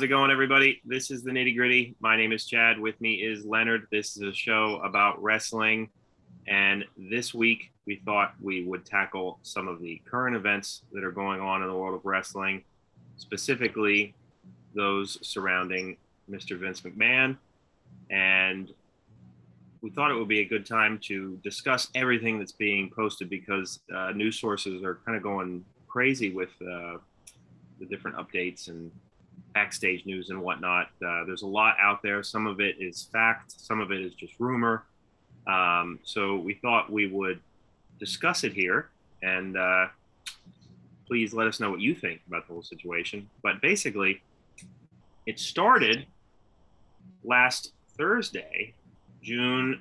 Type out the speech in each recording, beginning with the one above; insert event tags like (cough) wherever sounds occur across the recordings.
How's it going, everybody? This is the nitty gritty. My name is Chad. With me is Leonard. This is a show about wrestling. And this week, we thought we would tackle some of the current events that are going on in the world of wrestling, specifically those surrounding Mr. Vince McMahon. And we thought it would be a good time to discuss everything that's being posted because uh, news sources are kind of going crazy with uh, the different updates and backstage news and whatnot. Uh, there's a lot out there. Some of it is fact, some of it is just rumor. Um, so we thought we would discuss it here and uh, please let us know what you think about the whole situation. But basically, it started last Thursday, June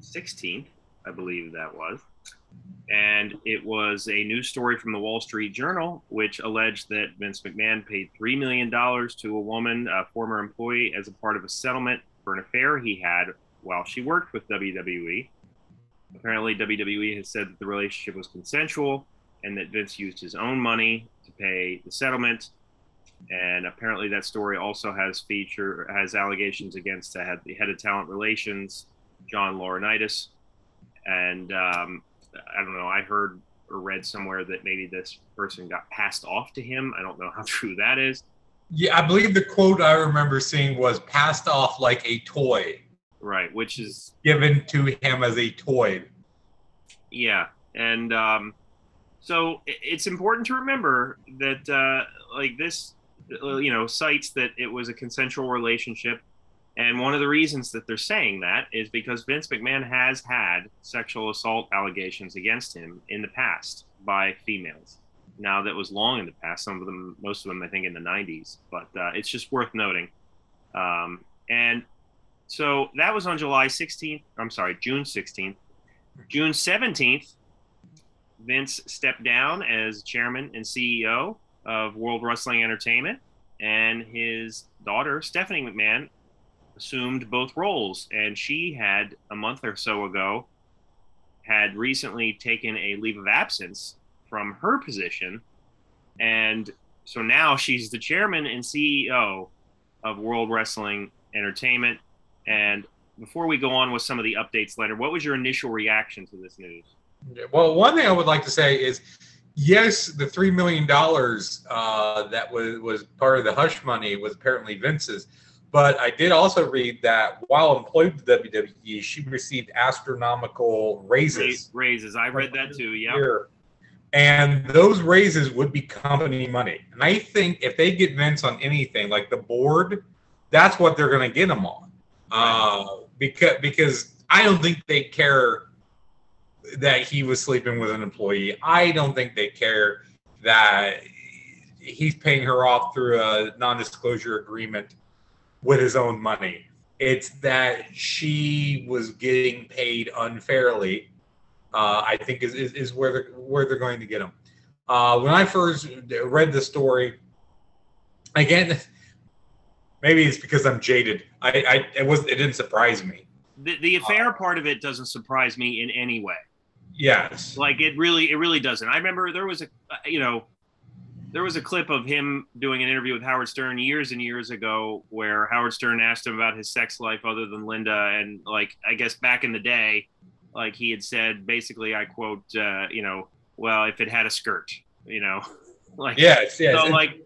16th, I believe that was and it was a news story from the Wall Street Journal, which alleged that Vince McMahon paid $3 million to a woman, a former employee, as a part of a settlement for an affair he had while she worked with WWE. Apparently, WWE has said that the relationship was consensual and that Vince used his own money to pay the settlement. And apparently, that story also has feature has allegations against the head, the head of talent relations, John Laurinaitis, and um, I don't know. I heard or read somewhere that maybe this person got passed off to him. I don't know how (laughs) true that is. Yeah, I believe the quote I remember seeing was passed off like a toy. Right, which is given to him as a toy. Yeah, and um, so it's important to remember that, uh, like this, uh, you know, cites that it was a consensual relationship and one of the reasons that they're saying that is because Vince McMahon has had sexual assault allegations against him in the past by females. Now that was long in the past. Some of them, most of them, I think, in the 90s. But uh, it's just worth noting. Um, and so that was on July 16th. I'm sorry, June 16th. June 17th, Vince stepped down as chairman and CEO of World Wrestling Entertainment, and his daughter Stephanie McMahon assumed both roles, and she had a month or so ago had recently taken a leave of absence from her position, and so now she's the chairman and CEO of World Wrestling Entertainment. And before we go on with some of the updates, Leonard, what was your initial reaction to this news? Well, one thing I would like to say is, yes, the three million dollars uh, that was was part of the hush money was apparently Vince's. But I did also read that while employed with WWE, she received astronomical raises. Raises. I read that too. Yeah. And those raises would be company money. And I think if they get Vince on anything, like the board, that's what they're going to get them on. Right. Uh, because because I don't think they care that he was sleeping with an employee. I don't think they care that he's paying her off through a non-disclosure agreement with his own money. It's that she was getting paid unfairly. Uh, I think is, is, is where they're where they're going to get him. Uh, when I first read the story, again, (laughs) maybe it's because I'm jaded. I, I it was it didn't surprise me. The, the affair uh, part of it doesn't surprise me in any way. Yes, like it really it really doesn't. I remember there was a you know there was a clip of him doing an interview with Howard Stern years and years ago where Howard Stern asked him about his sex life other than Linda. And like, I guess back in the day, like he had said, basically, I quote, uh, you know, well, if it had a skirt, you know, (laughs) like, yes, yes. So like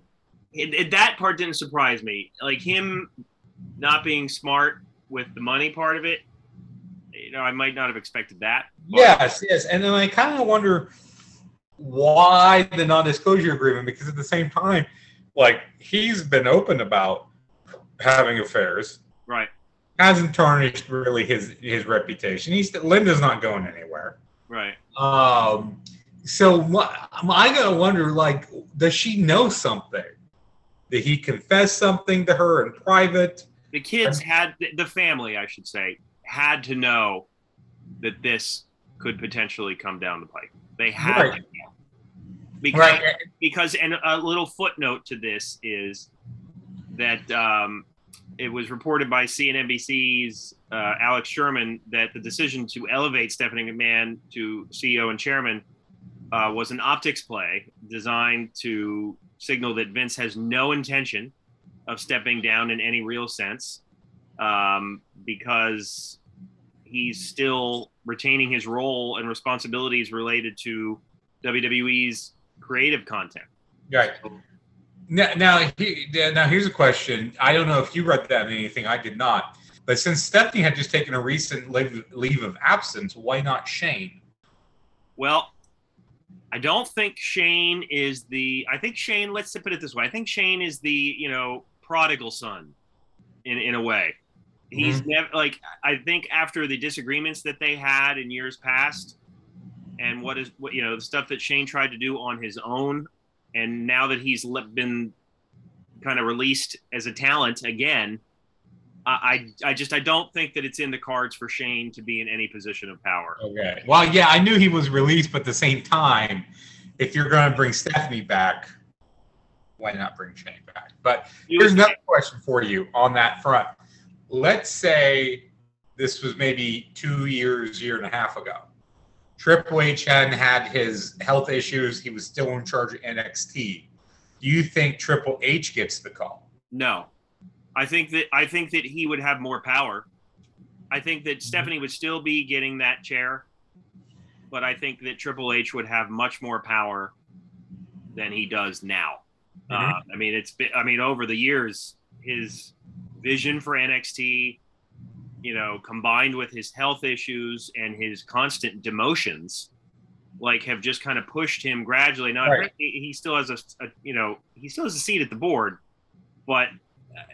it, it, that part didn't surprise me. Like him not being smart with the money part of it, you know, I might not have expected that. Yes, yes. And then I kind of wonder, why the non-disclosure agreement? Because at the same time like he's been open about having affairs. Right. Hasn't tarnished really his his reputation. He's linda's not going anywhere. Right. Um so i gotta wonder like does she know something? Did he confess something to her in private? The kids had the family i should say had to know that this could potentially come down the pike they had right. because right. because and a little footnote to this is that um, it was reported by CNBC's uh, Alex Sherman that the decision to elevate Stephanie McMahon to CEO and chairman uh, was an optics play designed to signal that Vince has no intention of stepping down in any real sense um, because he's still retaining his role and responsibilities related to WWE's creative content. Right. Now, now, he, now here's a question. I don't know if you read that in anything. I did not. But since Stephanie had just taken a recent leave, leave of absence, why not Shane? Well, I don't think Shane is the. I think Shane. Let's put it this way. I think Shane is the you know prodigal son, in in a way. He's mm-hmm. never like. I think after the disagreements that they had in years past, and what is what you know the stuff that Shane tried to do on his own, and now that he's been kind of released as a talent again, I, I just I don't think that it's in the cards for Shane to be in any position of power. Okay. Well, yeah, I knew he was released, but at the same time, if you're going to bring Stephanie back, why not bring Shane back? But here's another question for you on that front. Let's say this was maybe two years, year and a half ago. Triple H hadn't had his health issues. He was still in charge of NXT. Do you think Triple H gets the call? No. I think that I think that he would have more power. I think that mm-hmm. Stephanie would still be getting that chair, but I think that Triple H would have much more power than he does now. Mm-hmm. Uh, I mean, it's been, I mean, over the years, his vision for NXT, you know, combined with his health issues and his constant demotions, like have just kind of pushed him gradually. Now, right. he, he, still has a, a, you know, he still has a seat at the board, but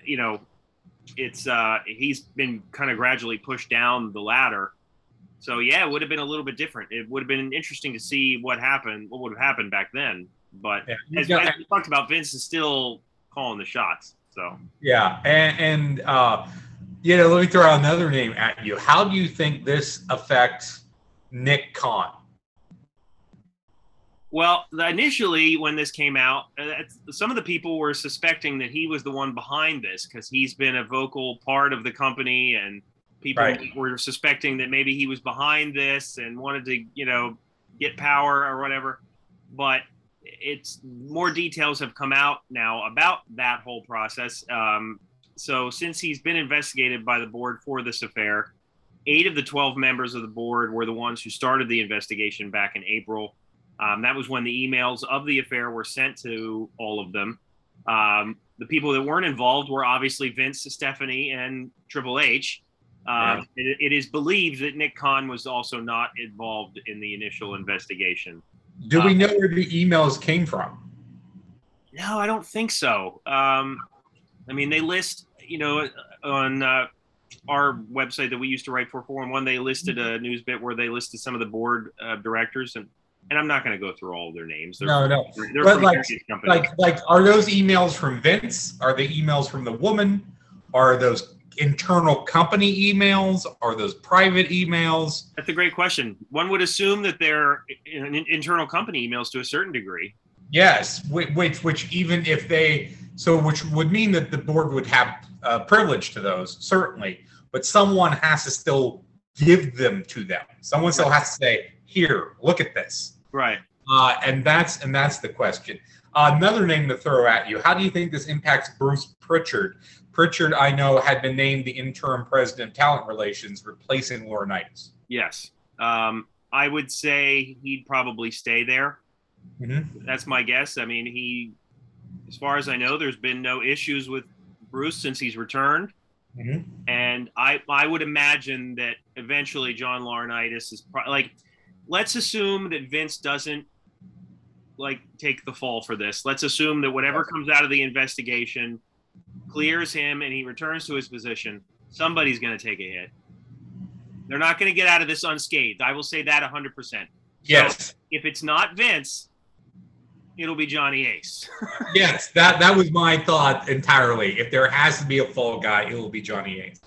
you know, it's uh, he's been kind of gradually pushed down the ladder. So yeah, it would have been a little bit different. It would have been interesting to see what happened, what would have happened back then. But yeah, as, got, as we talked about, Vince is still calling the shots. So yeah, and, and uh, yeah, let me throw out another name at you. How do you think this affects Nick Khan? Well, initially, when this came out, uh, some of the people were suspecting that he was the one behind this because he's been a vocal part of the company, and people right. were suspecting that maybe he was behind this and wanted to, you know, get power or whatever. But it's more details have come out now about that whole process. Um, so, since he's been investigated by the board for this affair, eight of the 12 members of the board were the ones who started the investigation back in April. Um, that was when the emails of the affair were sent to all of them. Um, the people that weren't involved were obviously Vince, Stephanie, and Triple H. Uh, it, it is believed that Nick Khan was also not involved in the initial investigation. Do we um, know where the emails came from? No, I don't think so. Um, I mean, they list, you know, on uh, our website that we used to write for Forum One, they listed a news bit where they listed some of the board uh, directors, and and I'm not going to go through all of their names. They're, no, no. They're, they're but like, like, like, are those emails from Vince? Are they emails from the woman? Are those internal company emails? Are those private emails? That's a great question. One would assume that they're internal company emails to a certain degree. Yes, which, which even if they, so which would mean that the board would have uh, privilege to those, certainly, but someone has to still give them to them. Someone still has to say, here, look at this. Right. Uh, and that's and that's the question. Uh, another name to throw at you. How do you think this impacts Bruce Pritchard? Pritchard, I know, had been named the interim president of talent relations, replacing Laurinaitis. Yes. Um, I would say he'd probably stay there. Mm-hmm. That's my guess. I mean, he, as far as I know, there's been no issues with Bruce since he's returned. Mm-hmm. And I, I would imagine that eventually John Laurinaitis is pro- like – let's assume that Vince doesn't like take the fall for this. Let's assume that whatever comes out of the investigation clears him and he returns to his position. Somebody's going to take a hit. They're not going to get out of this unscathed. I will say that 100%. Yes. So if it's not Vince, it'll be Johnny Ace. (laughs) yes, that that was my thought entirely. If there has to be a fall guy, it will be Johnny Ace.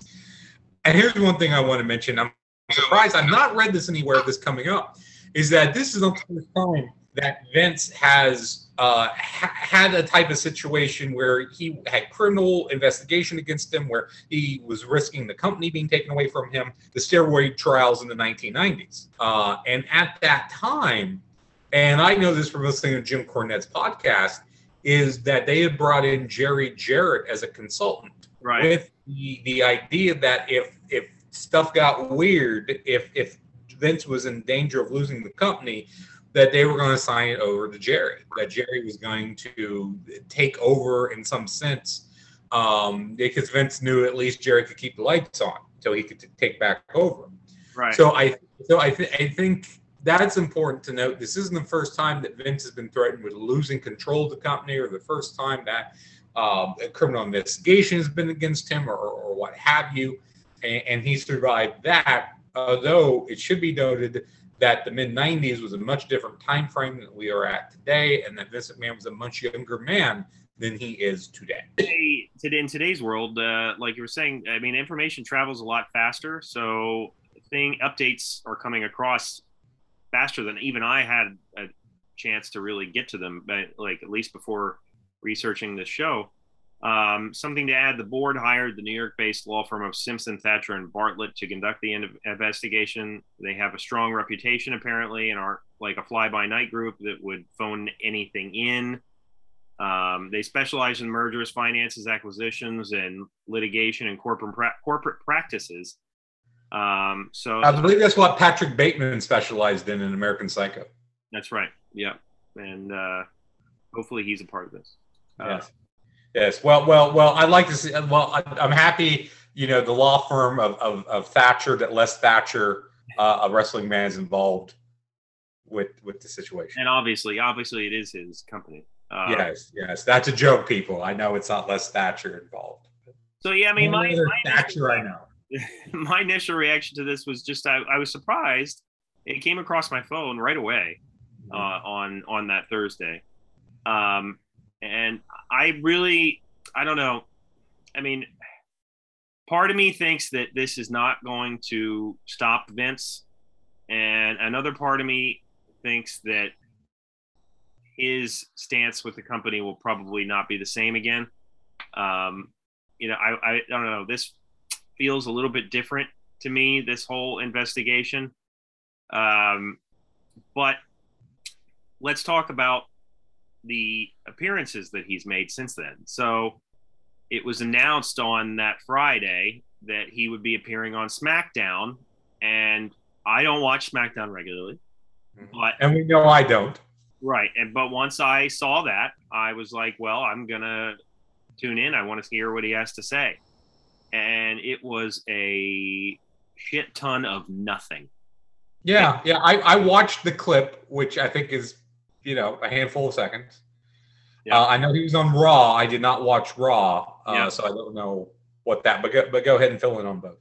And here's one thing I want to mention. I'm surprised I've not read this anywhere this coming up is that this is the first time that Vince has uh, ha- had a type of situation where he had criminal investigation against him, where he was risking the company being taken away from him, the steroid trials in the 1990s. Uh, and at that time, and I know this from listening to Jim Cornette's podcast, is that they had brought in Jerry Jarrett as a consultant Right. with the, the idea that if if stuff got weird, if if Vince was in danger of losing the company, that they were going to sign it over to Jerry. That Jerry was going to take over in some sense, um, because Vince knew at least Jerry could keep the lights on until he could t- take back over. right. So I so I, th- I think that's important to note. This isn't the first time that Vince has been threatened with losing control of the company, or the first time that um, a criminal investigation has been against him, or, or what have you, and, and he survived that. Although it should be noted that the mid '90s was a much different time frame than we are at today, and that Vince McMahon was a much younger man than he is today. today, today in today's world, uh, like you were saying, I mean, information travels a lot faster. So thing updates are coming across faster than even I had a chance to really get to them. But like at least before researching this show, um, something to add: the board hired the New York-based law firm of Simpson, Thacher, and Bartlett to conduct the in- investigation. They have a strong reputation apparently, and aren't like a fly-by-night group that would phone anything in. Um, they specialize in mergers, finances, acquisitions, and litigation and corporate pra- corporate practices. Um, so I believe that's what Patrick Bateman specialized in in American Psycho. that's right. Yeah, and uh, hopefully he's a part of this. Uh, Yes. Well, well, well. I'd like to see. Well, I, I'm happy. You know, the law firm of of, of Thatcher, that Les Thatcher, uh, a wrestling man, is involved with with the situation. and obviously, obviously, it is his company. Uh, yes. Yes. That's a joke, people. I know it's not Les Thatcher involved. So yeah, I mean, my, my Thatcher I know. (laughs) my initial reaction to this was just I, I was surprised. It came across my phone right away uh, on on that Thursday, um, and I really I don't know. I mean, part of me thinks that this is not going to stop Vince, and another part of me thinks that his stance with the company will probably not be the same again. Um, you know, I, I don't know. This feels a little bit different to me. This whole investigation, um, but let's talk about the appearances that he's made since then. So it was announced on that Friday that he would be appearing on SmackDown, and I don't watch SmackDown regularly, mm-hmm. but And we know I don't. Right. And but once I saw that, I was like, well, I'm gonna tune in. I want to hear what he has to say. And it was a shit ton of nothing. Yeah. Yeah. I, I watched the clip, which I think is, you know, a handful of seconds. Yeah. Uh, I know he was on Raw. I did not watch Raw, uh, Yeah. so I don't know what that. But go, but go ahead and fill in on both.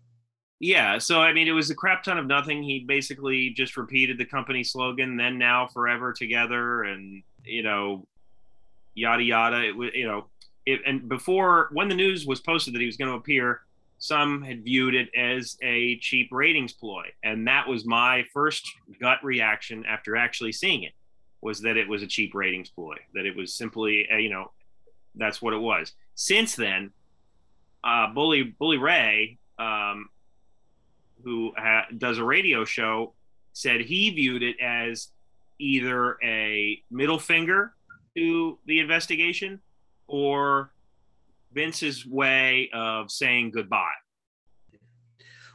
Yeah, so I mean, it was a crap ton of nothing. He basically just repeated the company slogan, "Then, now, forever, together," and you know, yada yada. It was, you know, it, and before when the news was posted that he was going to appear, some had viewed it as a cheap ratings ploy, and that was my first gut reaction after actually seeing it, was that it was a cheap ratings ploy, that it was simply, uh, you know, that's what it was. Since then, uh, Bully Bully Ray. Um, who ha- does a radio show said he viewed it as either a middle finger to the investigation or Vince's way of saying goodbye.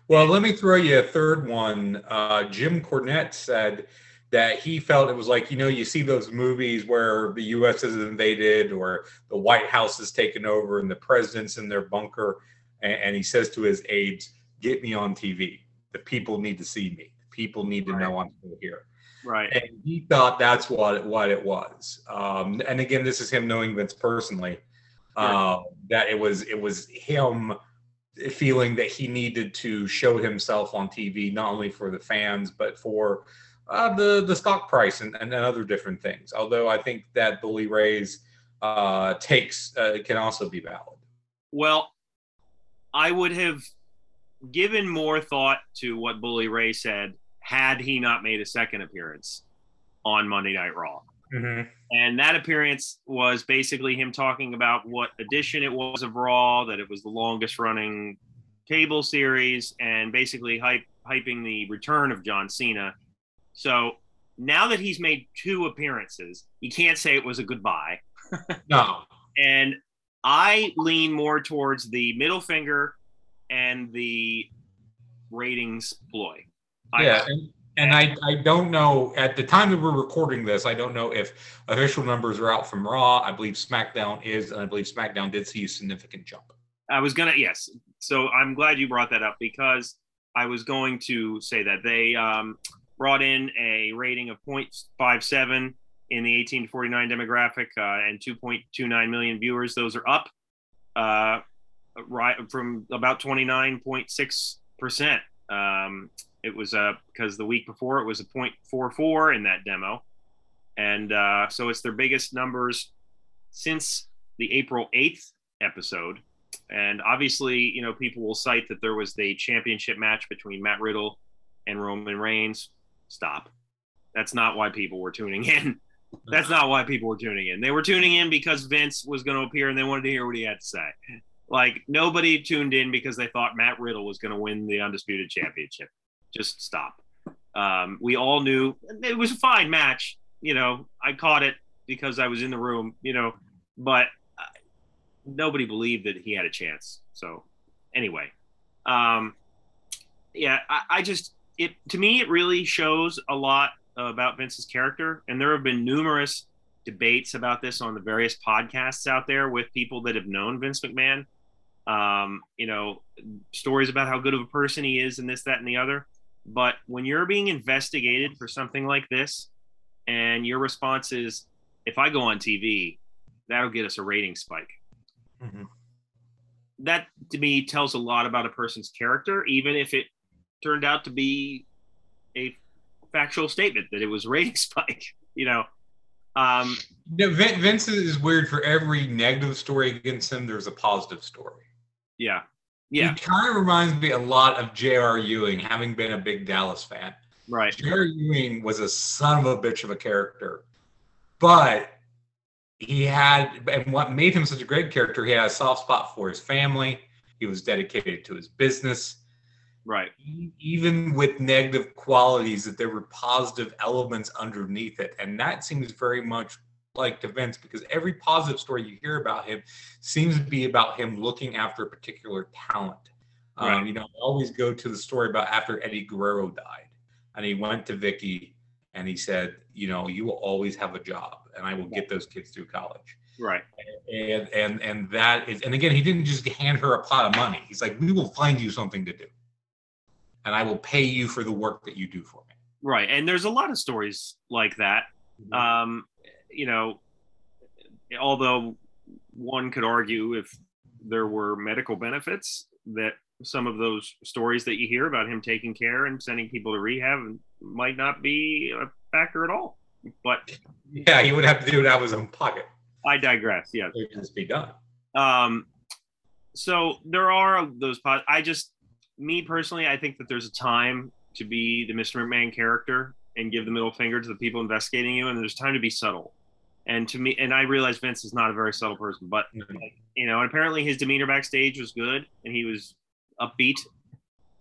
Well, let me throw you a third one. Uh, Jim Cornette said that he felt it was like, you know, you see those movies where the U.S. is invaded or the White House is taken over and the president's in their bunker. And, and he says to his aides, get me on TV. The people need to see me. The people need to know I'm still here. Right. And he thought that's what it, what it was. Um, and again, this is him knowing Vince personally. Uh, that it was it was him feeling that he needed to show himself on TV not only for the fans but for uh, the the stock price and, and other different things. Although I think that Bully Ray's uh, takes uh, can also be valid. Well, I would have given more thought to what Bully Ray said had he not made a second appearance on Monday Night Raw. Mm-hmm. And that appearance was basically him talking about what edition it was of Raw, that it was the longest running cable series, and basically hype, hyping the return of John Cena. So now that he's made two appearances, you can't say it was a goodbye. (laughs) No. and I lean more towards the middle finger and the ratings ploy. I- Yeah, and, and I, I don't know at the time that we're recording this, I don't know if official numbers are out from Raw. I believe SmackDown is, and I believe SmackDown did see a significant jump. I was gonna yes. So I'm glad you brought that up because I was going to say that they um, brought in a rating of 0.57 in the 18 to 49 demographic uh, and 2.29 million viewers. Those are up uh, right from about 29.6 percent. Um, it was uh, because the week before it was a 0.44 in that demo, and uh, so it's their biggest numbers since the April 8th episode and obviously, you know, people will cite that there was the championship match between Matt Riddle and Roman Reigns. Stop. That's not why people were tuning in. (laughs) That's not why people were tuning in. They were tuning in because Vince was going to appear and they wanted to hear what he had to say. Like nobody tuned in because they thought Matt Riddle was going to win the undisputed championship. Just stop. Um, we all knew it was a fine match. You know, I caught it because I was in the room. You know, but nobody believed that he had a chance. So anyway, um, yeah, I, I just it to me it really shows a lot about Vince's character, and there have been numerous debates about this on the various podcasts out there with people that have known Vince McMahon. Um, you know, stories about how good of a person he is, and this, that, and the other. But when you're being investigated for something like this, and your response is, "If I go on TV, that'll get us a rating spike." Mhm. that to me tells a lot about a person's character, even if it turned out to be a factual statement that it was rating (laughs) spike. You know, um, Vince is weird. For every negative story against him, there's a positive story. yeah, yeah, He kind of reminds me a lot of J.R. Ewing, having been a big Dallas fan. right, J.R. Ewing was a son of a bitch of a character, but he had, and what made him such a great character, he had a soft spot for his family. He was dedicated to his business. Right, E- Even with negative qualities, that there were positive elements underneath it, and that seems very much like to Vince because every positive story you hear about him seems to be about him looking after a particular talent. Um, Right. you know, I always go to the story about after Eddie Guerrero died, and he went to Vicky and he said, you know, you will always have a job, and I will get those kids through college. right, And and and that is, and again, he didn't just hand her a pot of money. He's like, we will find you something to do, and I will pay you for the work that you do for me. right. And there's a lot of stories like that. Um, you know, although one could argue if there were medical benefits that some of those stories that you hear about him taking care and sending people to rehab might not be a factor at all. But (laughs) Yeah, he would have to do it out of his own pocket. I digress. Yes. It would just be done. Um, so there are those. I just, me personally, I think that there's a time to be the Mr. McMahon character and give the middle finger to the people investigating you, and there's time to be subtle. And to me, and I realize Vince is not a very subtle person, but you know, and apparently his demeanor backstage was good, and he was upbeat.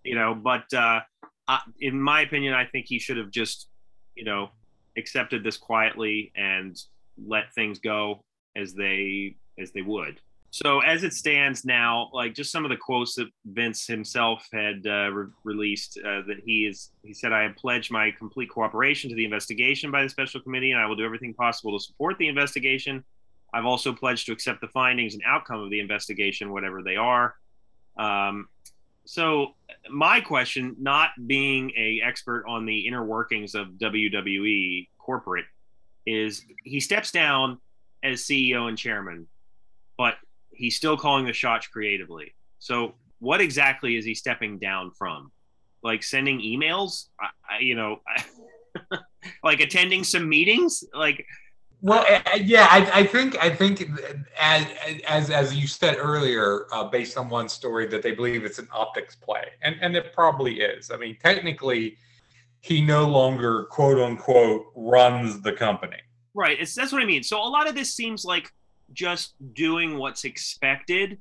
You know, but uh, I, in my opinion, I think he should have just, you know, accepted this quietly and let things go as they as they would. So as it stands now, like just some of the quotes that Vince himself had uh, re- released, uh, that he is he said, "I have pledged my complete cooperation to the investigation by the special committee, and I will do everything possible to support the investigation. I've also pledged to accept the findings and outcome of the investigation, whatever they are." Um, so my question, not being a expert on the inner workings of WWE corporate, is he steps down as CEO and chairman, but he's still calling the shots creatively. So what exactly is he stepping down from? Like sending emails, I, I, you know, (laughs) like attending some meetings, like Well, yeah, I, I think I think as as as you said earlier, uh, based on one story, that they believe it's an optics play, and and it probably is. I mean, technically, he no longer quote unquote runs the company. Right. It's that's what I mean. So a lot of this seems like just doing what's expected,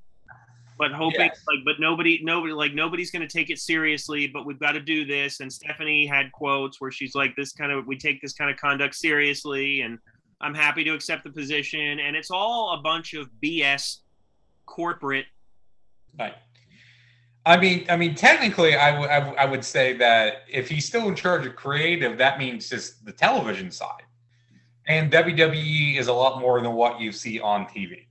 but hoping Yes. like but nobody nobody like nobody's gonna take it seriously, but we've got to do this. And Stephanie had quotes where she's like, This kind of we take this kind of conduct seriously and I'm happy to accept the position, and it's all a bunch of BS corporate. Right. I mean, I mean, technically, I, w- I, w- I would say that if he's still in charge of creative, that means just the television side. And WWE is a lot more than what you see on TV.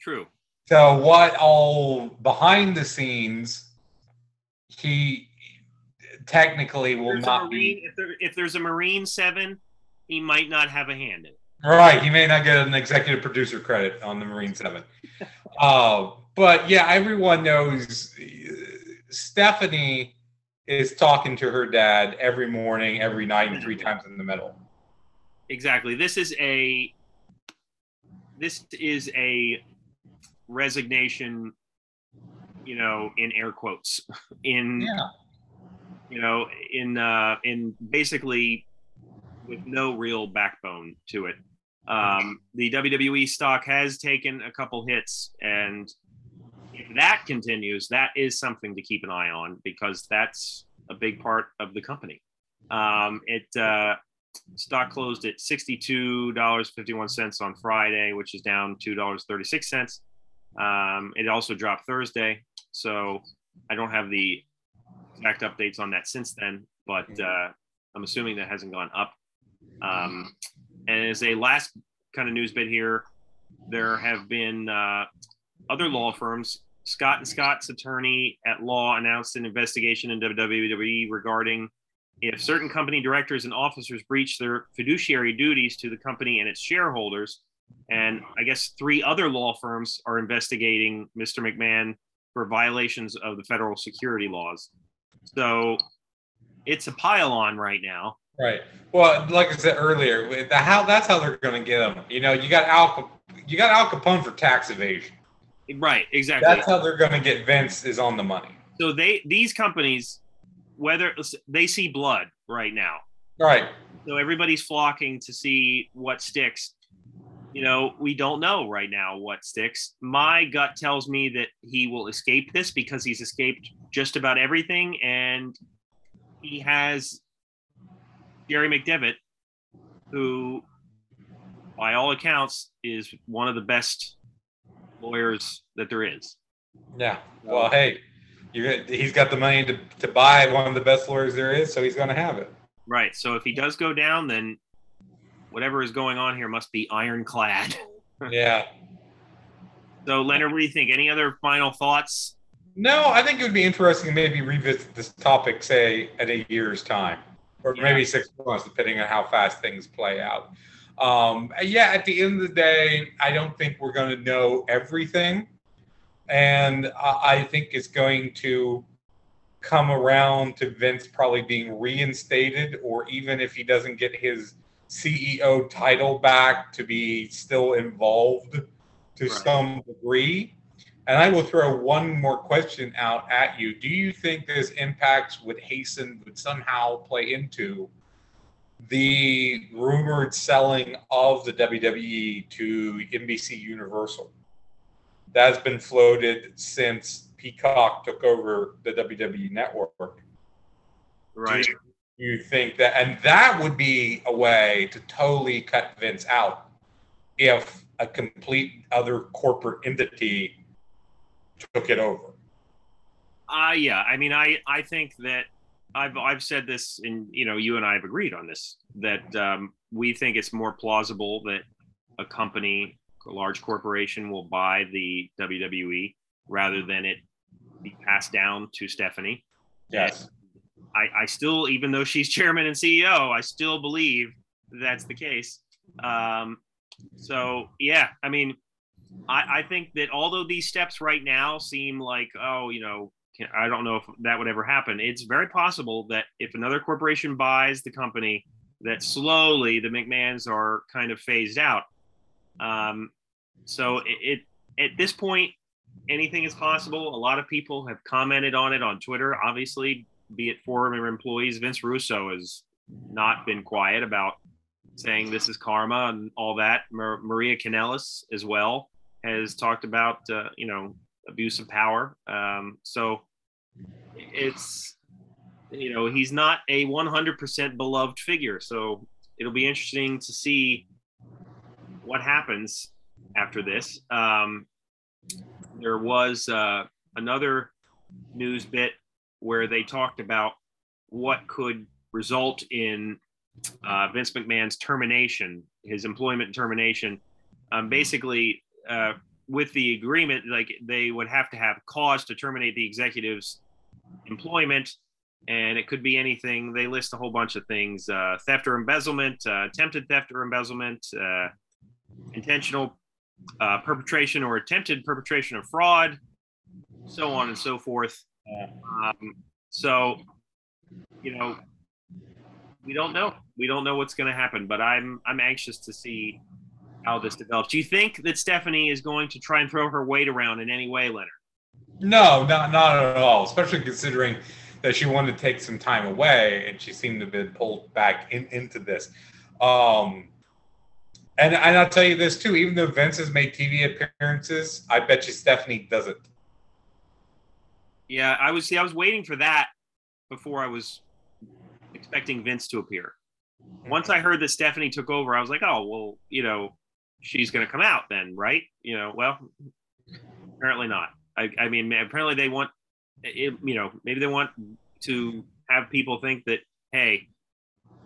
True. So, what all behind the scenes, he technically will There's not Marine, be if, there, if there's a Marine Seven, he might not have a hand in it. right. He may not get an executive producer credit on the Marine Seven. (laughs) uh, but yeah, everyone knows uh, Stephanie is talking to her dad every morning, every night, and three times in the middle. Exactly. This is a this is a resignation, you know, in air quotes, (laughs) in Yeah. you know, in uh, in basically with no real backbone to it. Um, the WWE stock has taken a couple hits, and if that continues, that is something to keep an eye on because that's a big part of the company. Um, it uh, stock closed at sixty-two dollars fifty-one cents on Friday, which is down two dollars thirty-six cents. Um, it also dropped Thursday, so I don't have the exact updates on that since then, but uh, I'm assuming that hasn't gone up. Um, and as a last kind of news bit here, there have been uh, other law firms. Scott and Scott's attorney at law announced an investigation in WWE regarding if certain company directors and officers breach their fiduciary duties to the company and its shareholders. And I guess three other law firms are investigating Mr. McMahon for violations of the federal security laws. So it's a pile on right now. Right. Well, like I said earlier, the how that's how they're going to get them. You know, you got Al, you got Al Capone for tax evasion. Right, exactly. That's how they're going to get Vince is on the money. so they these companies, whether they see blood right now, Right. so everybody's flocking to see what sticks. You know, we don't know right now what sticks. My gut tells me that he will escape this because he's escaped just about everything, and he has Jerry McDevitt, who, by all accounts, is one of the best lawyers that there is. Yeah. Well, hey, he's got the money to, to buy one of the best lawyers there is, so he's going to have it. Right. So if he does go down, then whatever is going on here must be ironclad. (laughs) Yeah. So Leonard, what do you think? Any other final thoughts? No, I think it would be interesting to maybe revisit this topic, say, at a year's time, or Yeah. maybe six months, depending on how fast things play out. Um, yeah, at the end of the day, I don't think we're going to know everything, and I, I think it's going to come around to Vince probably being reinstated, or even if he doesn't get his CEO title back, to be still involved to Right. some degree. And I will throw one more question out at you. Do you think this impacts would hasten, would somehow play into the rumored selling of the WWE to NBC Universal? That's been floated since Peacock took over the WWE network. Right. Do you think that, and that would be a way to totally cut Vince out if a complete other corporate entity took it over. Uh yeah. I mean, I I think that I've I've said this, and you know, you and I have agreed on this that um, we think it's more plausible that a company, a large corporation, will buy the WWE rather than it be passed down to Stephanie. Yes. I, I still, even though she's (laughs) chairman and CEO, I still believe that's the case. Um, so yeah, I mean, I, I think that although these steps right now seem like, oh, you know, can, I don't know if that would ever happen. It's very possible that if another corporation buys the company, that slowly the McMahons are kind of phased out. Um, so it, it at this point, anything is possible. A lot of people have commented on it on Twitter. Obviously, be it former employees, Vince Russo has not been quiet about saying this is karma and all that. Mar- Maria Kanellis as well has talked about uh, you know abuse of power. Um, so it's you know he's not a 100% beloved figure. So it'll be interesting to see what happens after this. Um, there was uh, another news bit where they talked about what could result in uh, Vince McMahon's termination, his employment termination. Um, basically, uh, with the agreement, like they would have to have cause to terminate the executive's employment, and it could be anything. They list a whole bunch of things: uh, theft or embezzlement, uh, attempted theft or embezzlement, uh, intentional uh, perpetration or attempted perpetration of fraud, so on and so forth. Um, so, you know, we don't know. We don't know what's going to happen, but I'm I'm anxious to see how this develops. Do you think that Stephanie is going to try and throw her weight around in any way, Leonard? No, not not at all. Especially considering that she wanted to take some time away, and she seemed to have been pulled back in, into this. Um, and and I'll tell you this too. Even though Vince has made TV appearances, I bet you Stephanie doesn't. Yeah, I was see. I was waiting for that before I was expecting Vince to appear. Once I heard that Stephanie took over, I was like, oh well, you know, she's going to come out then, right? You know, well, apparently not. I, I mean, apparently they want, it, you know, maybe they want to have people think that, hey,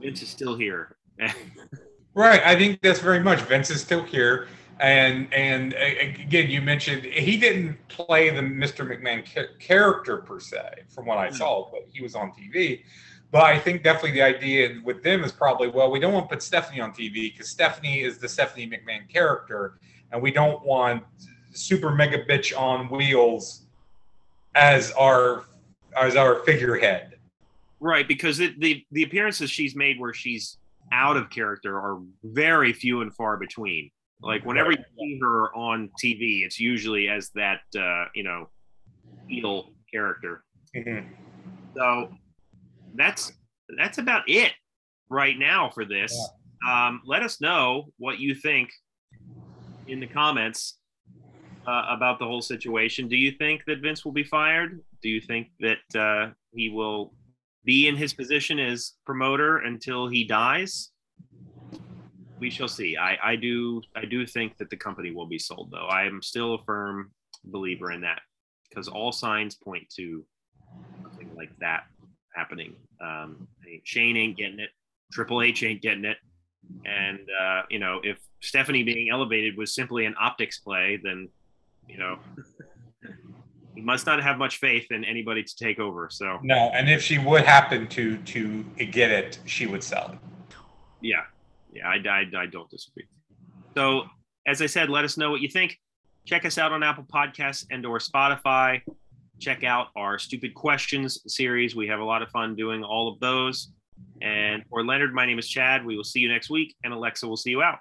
Vince is still here. (laughs) right. I think that's very much Vince is still here. And and again, you mentioned he didn't play the Mr. McMahon character per se, from what I hmm. saw, but he was on TV. But I think definitely the idea with them is probably, well, we don't want to put Stephanie on TV because Stephanie is the Stephanie McMahon character, and we don't want super mega bitch on wheels as our as our figurehead. Right, because it, the the appearances she's made where she's out of character are very few and far between. Like whenever you see her on TV, it's usually as that uh, you know heel character. Mm-hmm. So that's that's about it right now for this. Yeah. Um, let us know what you think in the comments uh, about the whole situation. Do you think that Vince will be fired? Do you think that uh, he will be in his position as promoter until he dies? We shall see. I, I do I do think that the company will be sold though. I am still a firm believer in that because all signs point to something like that happening. Um, Shane ain't getting it. Triple H ain't getting it. And uh, you know, if Stephanie being elevated was simply an optics play, then you know, (laughs) must not have much faith in anybody to take over. So no, and if she would happen to to get it, she would sell it. Yeah, yeah, I, I, I don't disagree. So as I said, let us know what you think. Check us out on Apple Podcasts and or Spotify check out our Stupid Questions series. We have a lot of fun doing all of those. And for Leonard, my name is Chad. We will see you next week, and Alexa will see you out.